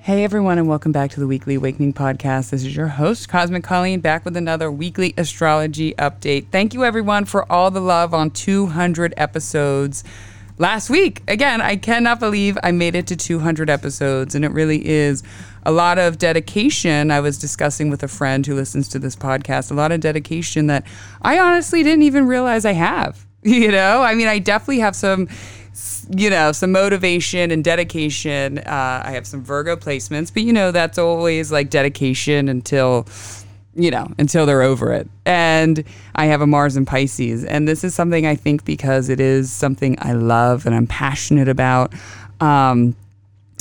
Hey everyone, and welcome back to the Weekly Awakening Podcast. This is your host, Cosmic Colleen, back with another weekly astrology update. Thank you everyone for all the love on 200 episodes last week. Again, I cannot believe I made it to 200 episodes, and it really is a lot of dedication. I was discussing with a friend who listens to this podcast, a lot of dedication that I honestly didn't even realize I have. You know, I mean, I definitely have some you know, some motivation and dedication. Uh, I have some Virgo placements, but you know, that's always like dedication until, you know, until they're over it. And I have a Mars in Pisces. And this is something I think because it is something I love and I'm passionate about. Um,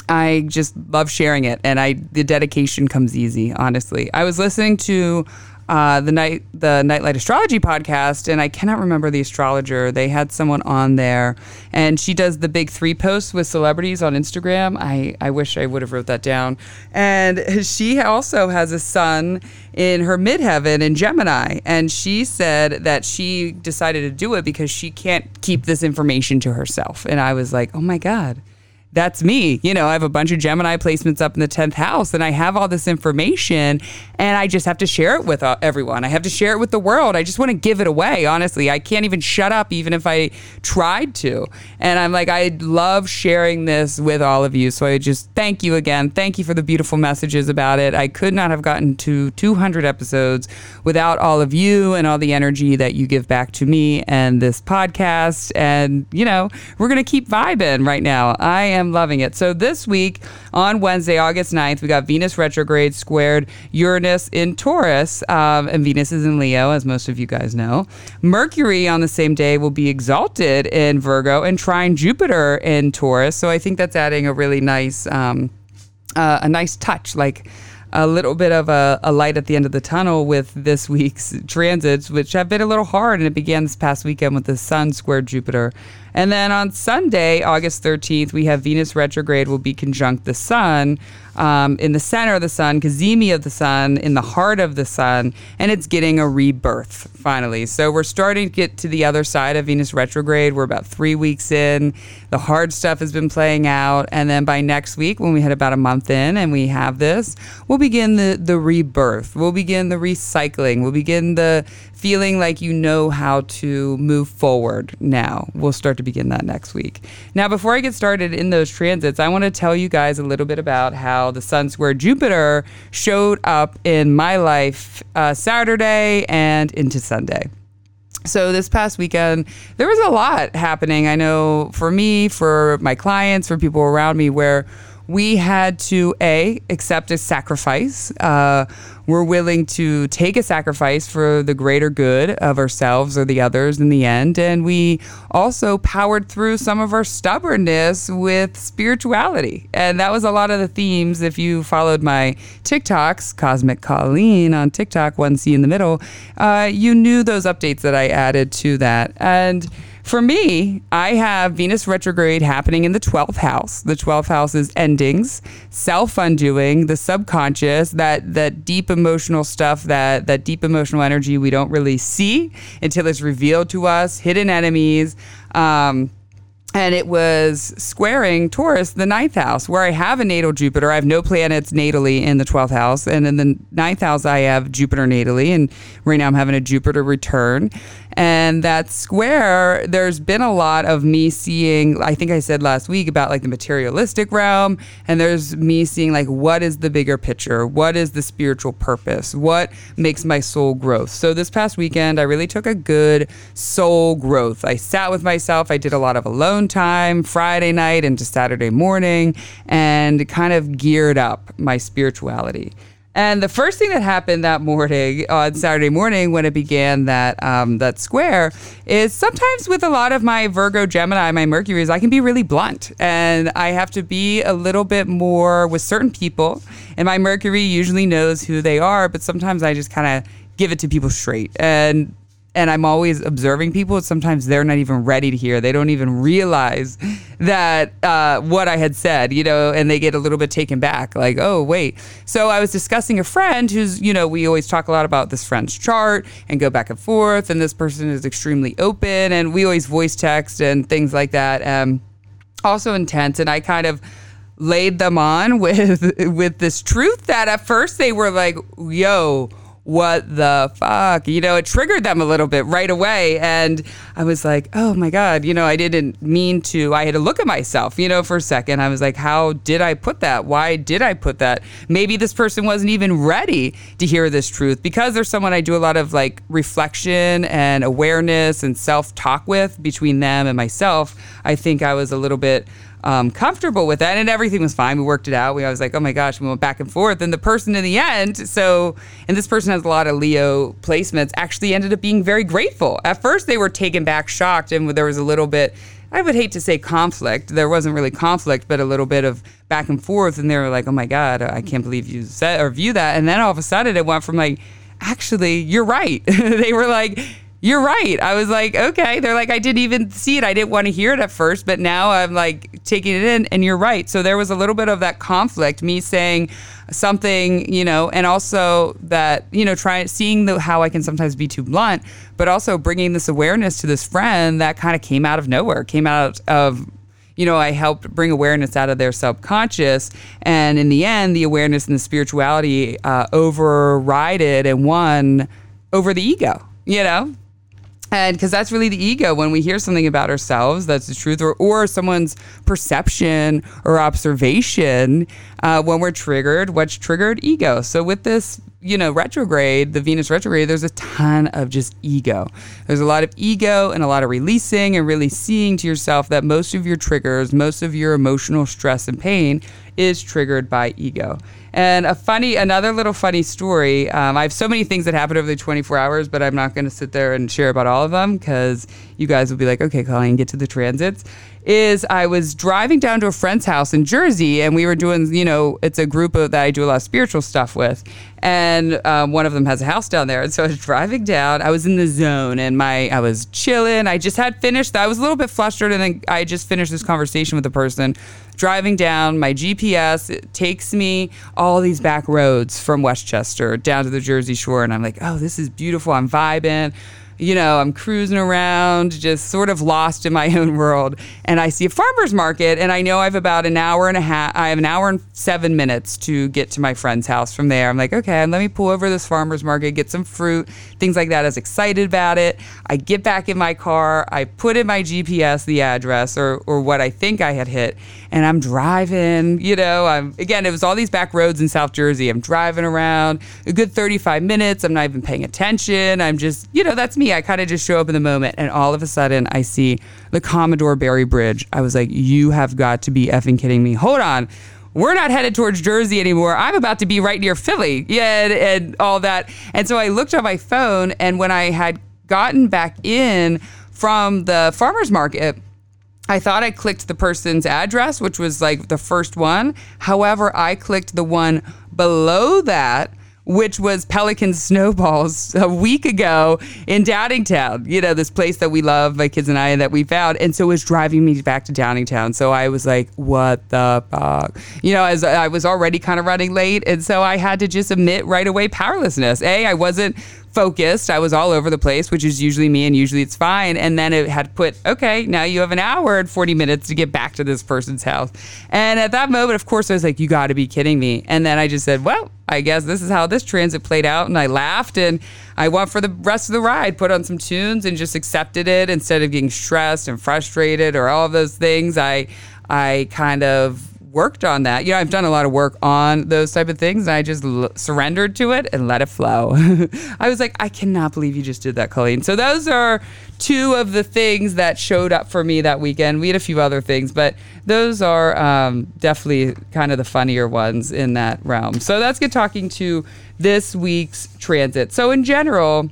I just love sharing it, and I the dedication comes easy. Honestly, I was listening to uh, the night the Nightlight Astrology podcast, and I cannot remember the astrologer. They had someone on there, and she does the big three posts with celebrities on Instagram. I I wish I would have wrote that down. And she also has a sun in her midheaven in Gemini, and she said that she decided to do it because she can't keep this information to herself. And I was like, oh my god that's me. You know, I have a bunch of Gemini placements up in the 10th house and I have all this information and I just have to share it with uh, everyone. I have to share it with the world. I just want to give it away, honestly. I can't even shut up even if I tried to. And I'm like, I love sharing this with all of you. So I just thank you again. Thank you for the beautiful messages about it. I could not have gotten to 200 episodes without all of you and all the energy that you give back to me and this podcast. And, you know, we're going to keep vibing right now. I am am loving it. So this week on Wednesday, August 9th, we got Venus retrograde squared Uranus in Taurus, um, and Venus is in Leo, as most of you guys know. Mercury on the same day will be exalted in Virgo and trine Jupiter in Taurus. So I think that's adding a really nice, um, uh, a nice touch, like a little bit of a, a, light at the end of the tunnel with this week's transits, which have been a little hard. And it began this past weekend with the Sun squared Jupiter. And then on Sunday, August 13th, we have Venus retrograde will be conjunct the Sun um, in the center of the Sun, cazimi of the Sun, in the heart of the Sun, and it's getting a rebirth finally. So we're starting to get to the other side of Venus retrograde. We're about three weeks in. The hard stuff has been playing out. And then by next week, when we hit about a month in and we have this, we'll begin the, the rebirth. We'll begin the recycling. We'll begin the feeling like you know how to move forward now. We'll start to begin that next week. Now, before I get started in those transits, I want to tell you guys a little bit about how the Sun square Jupiter showed up in my life uh, Saturday and into Sunday. So this past weekend, there was a lot happening. I know for me, for my clients, for people around me, where we had to a accept a sacrifice. Uh, we're willing to take a sacrifice for the greater good of ourselves or the others in the end, and we also powered through some of our stubbornness with spirituality, and that was a lot of the themes. If you followed my TikToks, Cosmic Colleen on TikTok, one C in the middle, uh, you knew those updates that I added to that, and. For me, I have Venus retrograde happening in the 12th house. The 12th house is endings, self-undoing, the subconscious, that that deep emotional stuff, that that deep emotional energy we don't really see until it's revealed to us, hidden enemies. Um, and it was squaring Taurus, the ninth house, where I have a natal Jupiter. I have no planets natally in the 12th house. And in the ninth house, I have Jupiter natally. And right now, I'm having a Jupiter return. And that square, there's been a lot of me seeing, I think I said last week about like the materialistic realm. And there's me seeing like, what is the bigger picture? What is the spiritual purpose? What makes my soul growth? So this past weekend, I really took a good soul growth. I sat with myself. I did a lot of alone time Friday night into Saturday morning and kind of geared up my spirituality. And the first thing that happened that morning on Saturday morning when it began that um, that square is sometimes with a lot of my Virgo Gemini, my Mercury's, I can be really blunt and I have to be a little bit more with certain people. And my Mercury usually knows who they are, but sometimes I just kind of give it to people straight. And and I'm always observing people. Sometimes they're not even ready to hear. They don't even realize that uh, what I had said, you know, and they get a little bit taken back, like, oh, wait. So I was discussing a friend who's, you know, we always talk a lot about this friend's chart and go back and forth, and this person is extremely open, and we always voice text and things like that. Um, also intense, and I kind of laid them on with with this truth that at first they were like, "Yo, what the fuck? You know, it triggered them a little bit right away. And I was like, oh my God, you know, I didn't mean to. I had to look at myself, you know, for a second. I was like, how did I put that? Why did I put that? Maybe this person wasn't even ready to hear this truth because there's someone I do a lot of like reflection and awareness and self talk with between them and myself. I think I was a little bit um, comfortable with that, and everything was fine. We worked it out. We I was like, oh my gosh, we went back and forth, and the person in the end. So, and this person has a lot of Leo placements. Actually, ended up being very grateful. At first, they were taken back, shocked, and there was a little bit. I would hate to say conflict. There wasn't really conflict, but a little bit of back and forth. And they were like, "Oh my god, I can't believe you said or view that." And then all of a sudden, it went from like, "Actually, you're right." they were like you're right. I was like, okay. They're like, I didn't even see it. I didn't want to hear it at first, but now I'm like taking it in, and you're right. So there was a little bit of that conflict, me saying something, you know, and also that, you know, trying seeing the, how I can sometimes be too blunt, but also bringing this awareness to this friend that kind of came out of nowhere, came out of you know, I helped bring awareness out of their subconscious. And in the end, the awareness and the spirituality uh, overrided and won over the ego, you know? And because that's really the ego when we hear something about ourselves that's the truth or, or someone's perception or observation uh, when we're triggered what's triggered? Ego. So with this you know retrograde the venus retrograde there's a ton of just ego there's a lot of ego and a lot of releasing and really seeing to yourself that most of your triggers most of your emotional stress and pain is triggered by ego and a funny, another little funny story. Um, I have so many things that happened over the 24 hours, but I'm not going to sit there and share about all of them because you guys will be like, okay, Colleen, get to the transits. Is I was driving down to a friend's house in Jersey, and we were doing, you know, it's a group of, that I do a lot of spiritual stuff with, and um, one of them has a house down there. And so I was driving down. I was in the zone, and my I was chilling. I just had finished. I was a little bit flustered, and then I just finished this conversation with the person driving down, my GPS takes me all these back roads from Westchester down to the Jersey Shore. And I'm like, oh, this is beautiful. I'm vibing you know, I'm cruising around, just sort of lost in my own world. And I see a farmer's market, and I know I have about an hour and a half, I have an hour and seven minutes to get to my friend's house from there. I'm like, okay, let me pull over this farmer's market, get some fruit, things like that. I was excited about it. I get back in my car, I put in my GPS the address or, or what I think I had hit, and I'm driving, you know, I'm, again, it was all these back roads in South Jersey. I'm driving around a good 35 minutes. I'm not even paying attention. I'm just, you know, that's I kind of just show up in the moment, and all of a sudden, I see the Commodore Barry Bridge. I was like, "You have got to be effing kidding me! Hold on." We're not headed towards Jersey anymore. I'm about to be right near Philly. Yeah, and, and all that. And so I looked on my phone, and when I had gotten back in from the farmer's market, I thought I clicked the person's address, which was like the first one. However, I clicked the one below that which was Pelican Snowballs a week ago in Downingtown. You know, this place that we love, my kids and I, that we found. And so it was driving me back to Downingtown. So I was like, what the fuck? You know, as I was already kind of running late. And so I had to just admit right away powerlessness. A, I wasn't focused. I was all over the place, which is usually me, and usually it's fine. And then it had put, okay, now you have an hour and 40 minutes to get back to this person's house. And at that moment, of course, I was like, you got to be kidding me. And then I just said, well, I guess this is how this transit played out. And I laughed and I went for the rest of the ride, put on some tunes and just accepted it instead of getting stressed and frustrated or all of those things. I, I kind of worked on that. You know, I've done a lot of work on those type of things. And I just l- surrendered to it and let it flow. I was like, I cannot believe you just did that, Colleen. So those are two of the things that showed up for me that weekend. We had a few other things, but those are um, definitely kind of the funnier ones in that realm. So let's get talking to this week's transit. So in general,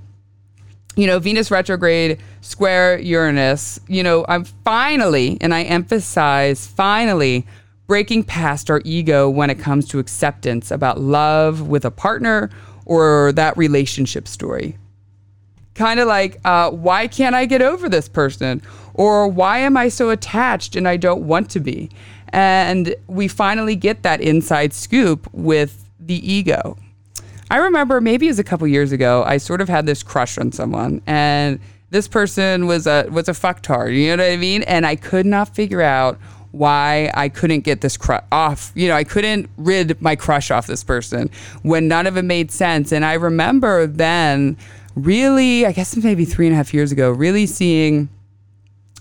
you know, Venus retrograde, square Uranus, you know, I'm finally, and I emphasize finally, breaking past our ego when it comes to acceptance about love with a partner or that relationship story. Kind of like, uh, why can't I get over this person? Or why am I so attached and I don't want to be? And we finally get that inside scoop with the ego. I remember maybe it was a couple years ago, I sort of had this crush on someone and this person was a was a fucktard, you know what I mean? And I could not figure out why I couldn't get this crush off. You know, I couldn't rid my crush off this person when none of it made sense. And I remember then really, I guess maybe three and a half years ago, really seeing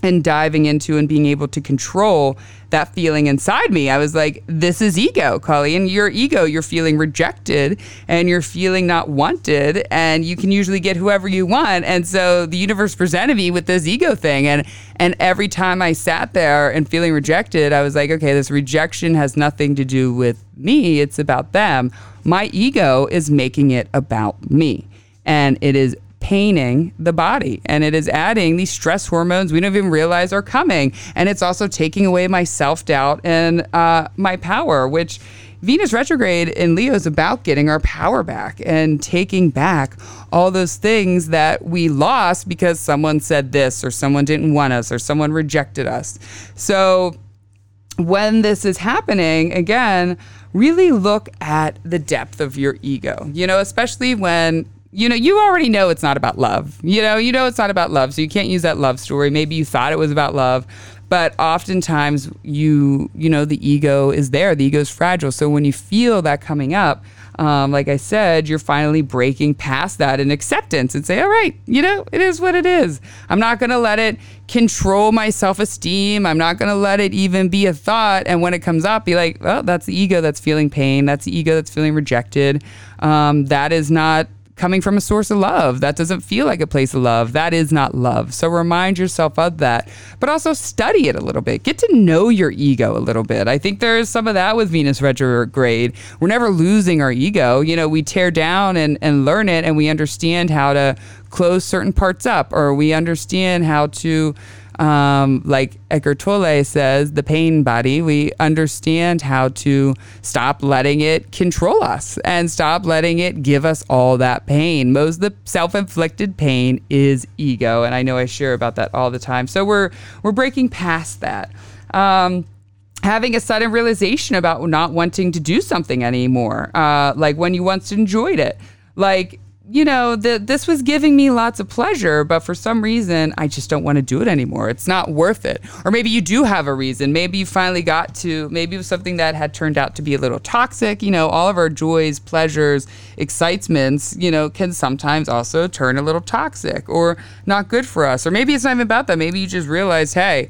and diving into and being able to control that feeling inside me. I was like, this is ego, Colleen. Your ego, you're feeling rejected and you're feeling not wanted, and you can usually get whoever you want. And so the universe presented me with this ego thing. And and every time I sat there and feeling rejected, I was like, okay, this rejection has nothing to do with me. It's about them. My ego is making it about me. And it is the body and it is adding these stress hormones we don't even realize are coming. And it's also taking away my self doubt and uh, my power, which Venus retrograde in Leo is about getting our power back and taking back all those things that we lost because someone said this or someone didn't want us or someone rejected us. So when this is happening, again, really look at the depth of your ego, you know, especially when you know, you already know it's not about love. You know, you know it's not about love, so you can't use that love story. Maybe you thought it was about love, but oftentimes you, you know, the ego is there. The ego is fragile. So when you feel that coming up, um, like I said, you're finally breaking past that in acceptance and say, all right, you know, it is what it is. I'm not going to let it control my self esteem. I'm not going to let it even be a thought. And when it comes up, be like, well, that's the ego that's feeling pain. That's the ego that's feeling rejected. Um, that is not coming from a source of love. That doesn't feel like a place of love. That is not love. So remind yourself of that, but also study it a little bit. Get to know your ego a little bit. I think there's some of that with Venus retrograde. We're never losing our ego. You know, we tear down and, and learn it and we understand how to close certain parts up or we understand how to um, like Eckhart Tolle says, the pain body, we understand how to stop letting it control us and stop letting it give us all that pain. Most of the self-inflicted pain is ego, and I know I share about that all the time. So we're we're breaking past that. Um, having a sudden realization about not wanting to do something anymore, uh, like when you once enjoyed it, like you know, the, this was giving me lots of pleasure, but for some reason, I just don't want to do it anymore. It's not worth it. Or maybe you do have a reason. Maybe you finally got to, maybe it was something that had turned out to be a little toxic. You know, all of our joys, pleasures, excitements, you know, can sometimes also turn a little toxic or not good for us. Or maybe it's not even about that. Maybe you just realize, hey,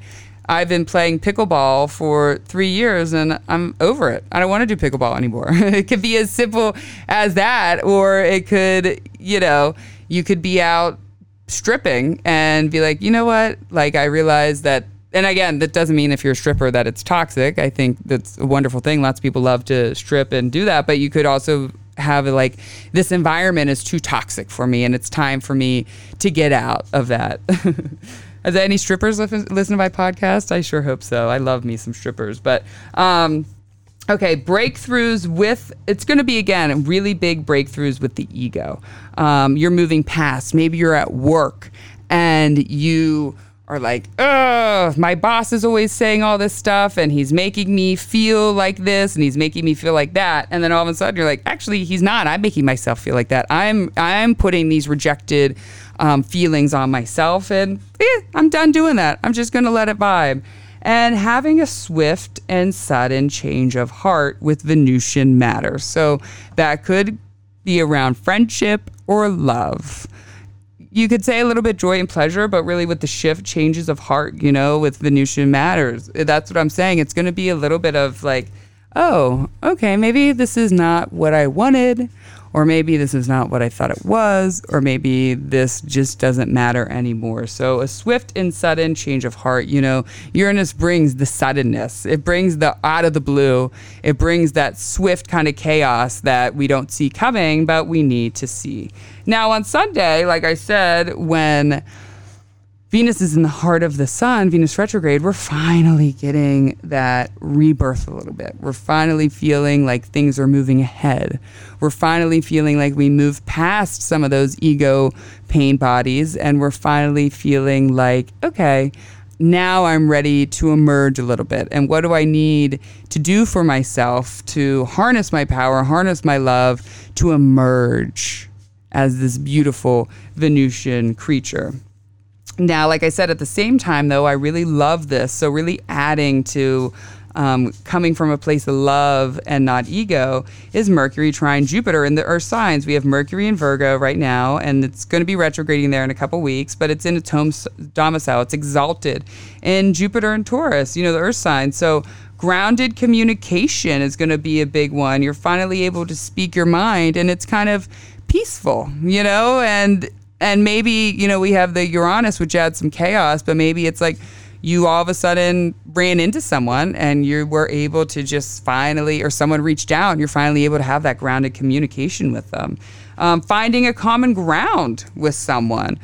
I've been playing pickleball for three years and I'm over it. I don't want to do pickleball anymore. it could be as simple as that, or it could, you know, you could be out stripping and be like, you know what? Like, I realize that. And again, that doesn't mean if you're a stripper that it's toxic. I think that's a wonderful thing. Lots of people love to strip and do that, but you could also have like this environment is too toxic for me and it's time for me to get out of that. Are there any strippers listen, listen to my podcast? I sure hope so. I love me some strippers. But um, okay, breakthroughs with it's going to be again really big breakthroughs with the ego. Um, you're moving past. Maybe you're at work and you are like, ugh, my boss is always saying all this stuff and he's making me feel like this and he's making me feel like that. And then all of a sudden you're like, actually, he's not. I'm making myself feel like that. I'm I'm putting these rejected um, feelings on myself and eh, I'm done doing that. I'm just gonna let it vibe. And having a swift and sudden change of heart with Venusian matter. So that could be around friendship or love you could say a little bit joy and pleasure, but really with the shift changes of heart, you know, with Venusian matters. Eh, that's what I'm saying. It's going to be a little bit of like, oh, okay, maybe this is not what I wanted, or maybe this is not what I thought it was, or maybe this just doesn't matter anymore. So, a swift and sudden change of heart, you know, Uranus brings the suddenness, it brings the out of the blue, it brings that swift kind of chaos that we don't see coming, but we need to see. Now, on Sunday, like I said, when Venus is in the heart of the sun, Venus retrograde, we're finally getting that rebirth a little bit. We're finally feeling like things are moving ahead. We're finally feeling like we move past some of those ego pain bodies and we're finally feeling like, okay, now I'm ready to emerge a little bit. And what do I need to do for myself to harness my power, harness my love, to emerge as this beautiful Venusian creature? Now, like I said, at the same time, though, I really love this. So, really adding to um, coming from a place of love and not ego is Mercury trine Jupiter in the Earth signs. We have Mercury in Virgo right now, and it's going to be retrograding there in a couple weeks, but it's in its home domicile. It's exalted in Jupiter and Taurus, you know, the Earth signs. So, grounded communication is going to be a big one. You're finally able to speak your mind, and it's kind of peaceful, you know, and and maybe you know we have the Uranus, which adds some chaos, but maybe it's like you all of a sudden ran into someone and you were able to just finally, or someone reached out and you're finally able to have that grounded communication with them. Um, finding a common ground with someone.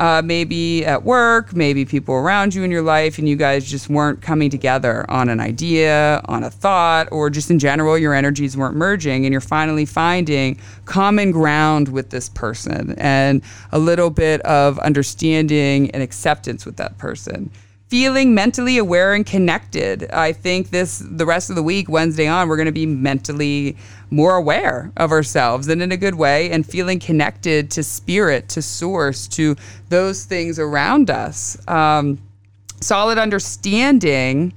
Uh, maybe at work, maybe people around you in your life, and you guys just weren't coming together on an idea, on a thought, or just in general, your energies weren't merging, and you're finally finding common ground with this person and a little bit of understanding and acceptance with that person feeling mentally aware and connected. I think this the rest of the week, Wednesday on, we're going to be mentally more aware of ourselves and in a good way and feeling connected to spirit, to source, to those things around us. Um, solid understanding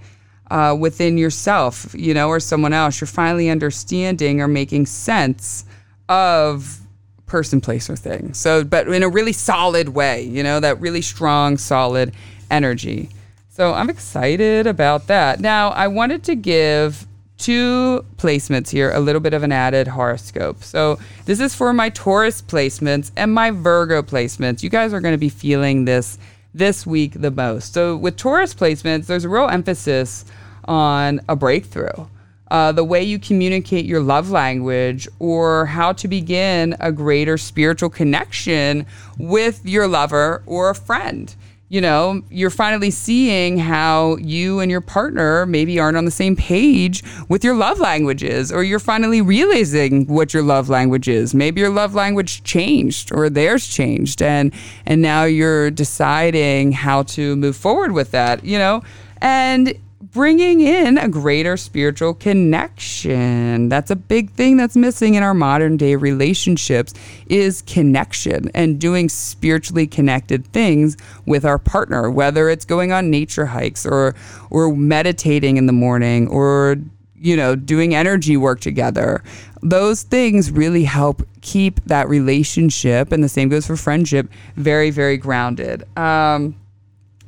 uh, within yourself, you know, or someone else. You're finally understanding or making sense of person, place, or thing. So, but in a really solid way, you know, that really strong, solid energy. So I'm excited about that. Now, I wanted to give two placements here, a little bit of an added horoscope. So this is for my Taurus placements and my Virgo placements. You guys are going to be feeling this this week the most. So with Taurus placements, there's a real emphasis on a breakthrough. Uh, the way you communicate your love language, or how to begin a greater spiritual connection with your lover or a friend you know, you're finally seeing how you and your partner maybe aren't on the same page with your love languages, or you're finally realizing what your love language is. Maybe your love language changed or theirs changed, and and now you're deciding how to move forward with that. You know, and bringing in a greater spiritual connection. That's a big thing that's missing in our modern day relationships is connection and doing spiritually connected things with our partner, whether it's going on nature hikes or or meditating in the morning or you know, doing energy work together. Those things really help keep that relationship, and the same goes for friendship, very, very grounded. Um,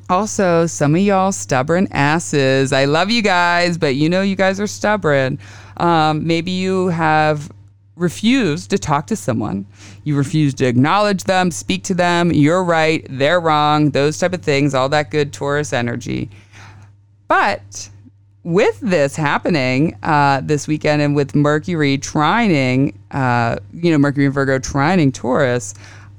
also, some of y'all stubborn asses. I love you guys, but you know you guys are stubborn. Um, maybe you have refused to talk to someone. You refuse to acknowledge them, speak to them. You're right, they're wrong, those type of things, all that good Taurus energy. But with this happening uh, this weekend and with Mercury trining, uh, you know, Mercury and Virgo trining Taurus,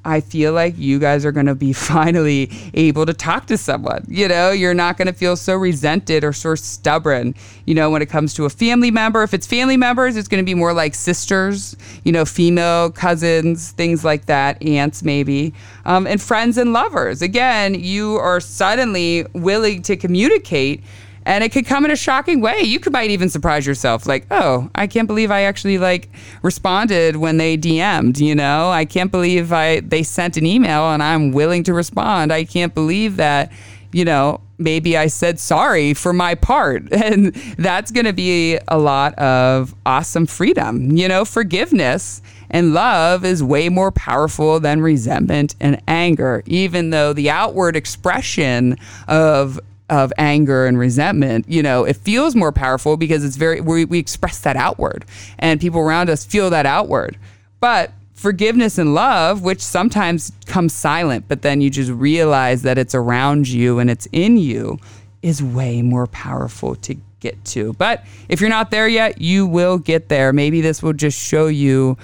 I feel like you guys are going to be finally able to talk to someone. You know, you're not going to feel so resented or so stubborn. You know, when it comes to a family member, if it's family members, it's going to be more like sisters, you know, female cousins, things like that, aunts maybe, um, and friends and lovers. Again, you are suddenly willing to communicate and it could come in a shocking way. You could might even surprise yourself, like, oh, I can't believe I actually like responded when they DM'd. You know, I can't believe I they sent an email and I'm willing to respond. I can't believe that. You know, maybe I said sorry for my part. And that's going to be a lot of awesome freedom. You know, forgiveness and love is way more powerful than resentment and anger, even though the outward expression of of anger and resentment, you know, it feels more powerful because it's very, we, we express that outward and people around us feel that outward. But forgiveness and love, which sometimes comes silent, but then you just realize that it's around you and it's in you, is way more powerful to get to. But if you're not there yet, you will get there. Maybe this will just show you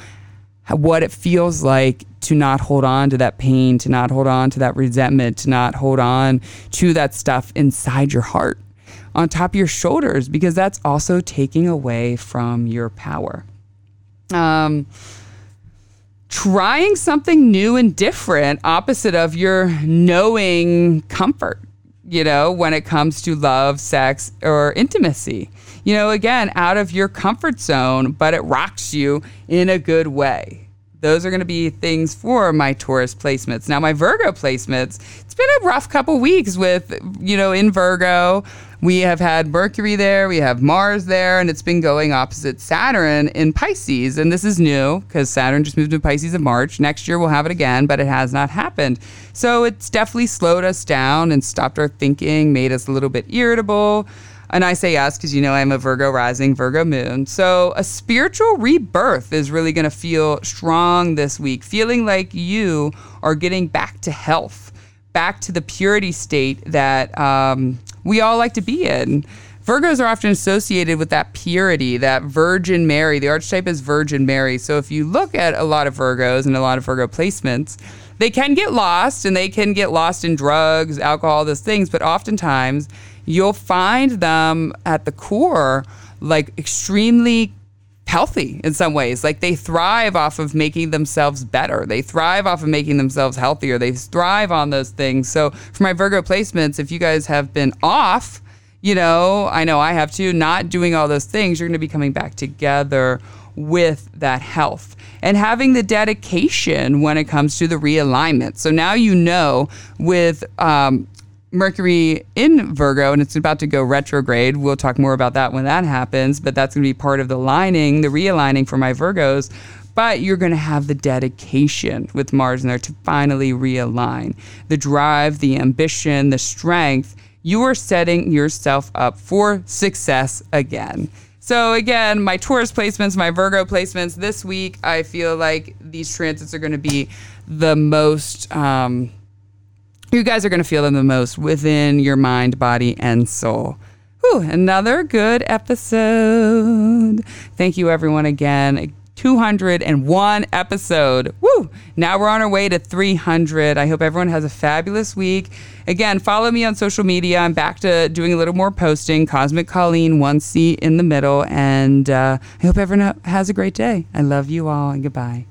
what it feels like to not hold on to that pain, to not hold on to that resentment, to not hold on to that stuff inside your heart on top of your shoulders, because that's also taking away from your power. Um, trying something new and different, opposite of your knowing comfort, you know, when it comes to love, sex, or intimacy. You know, again, out of your comfort zone, but it rocks you in a good way those are going to be things for my Taurus placements. Now, my Virgo placements, it's been a rough couple weeks with, you know, in Virgo. We have had Mercury there, we have Mars there, and it's been going opposite Saturn in Pisces. And this is new because Saturn just moved to Pisces in March. Next year we'll have it again, but it has not happened. So it's definitely slowed us down and stopped our thinking, made us a little bit irritable. And I say yes because you know I'm a Virgo rising, Virgo moon. So a spiritual rebirth is really going to feel strong this week, feeling like you are getting back to health, back to the purity state that um, we all like to be in. Virgos are often associated with that purity, that Virgin Mary. The archetype is Virgin Mary. So if you look at a lot of Virgos and a lot of Virgo placements, they can get lost and they can get lost in drugs, alcohol, those things, but oftentimes you'll find them at the core like extremely healthy in some ways. Like they thrive off of making themselves better. They thrive off of making themselves healthier. They thrive on those things. So for my Virgo placements, if you guys have been off, you know, I know I have too, not doing all those things, you're going to be coming back together with that health and having the dedication when it comes to the realignment. So now you know with um, Mercury in Virgo and it's about to go retrograde. We'll talk more about that when that happens, but that's going to be part of the lining, the realigning for my Virgos. But you're going to have the dedication with Mars in there to finally realign the drive, the ambition, the strength. You are setting yourself up for success again. So, again, my Taurus placements, my Virgo placements this week, I feel like these transits are going to be the most. Um, you guys are going to feel them the most within your mind, body, and soul. Whew, another good episode. Thank you, everyone, again. 201 episode. Woo! Now we're on our way to 300. I hope everyone has a fabulous week. Again, follow me on social media. I'm back to doing a little more posting. Cosmic Colleen, one C in the middle. And uh, I hope everyone has a great day. I love you all and goodbye.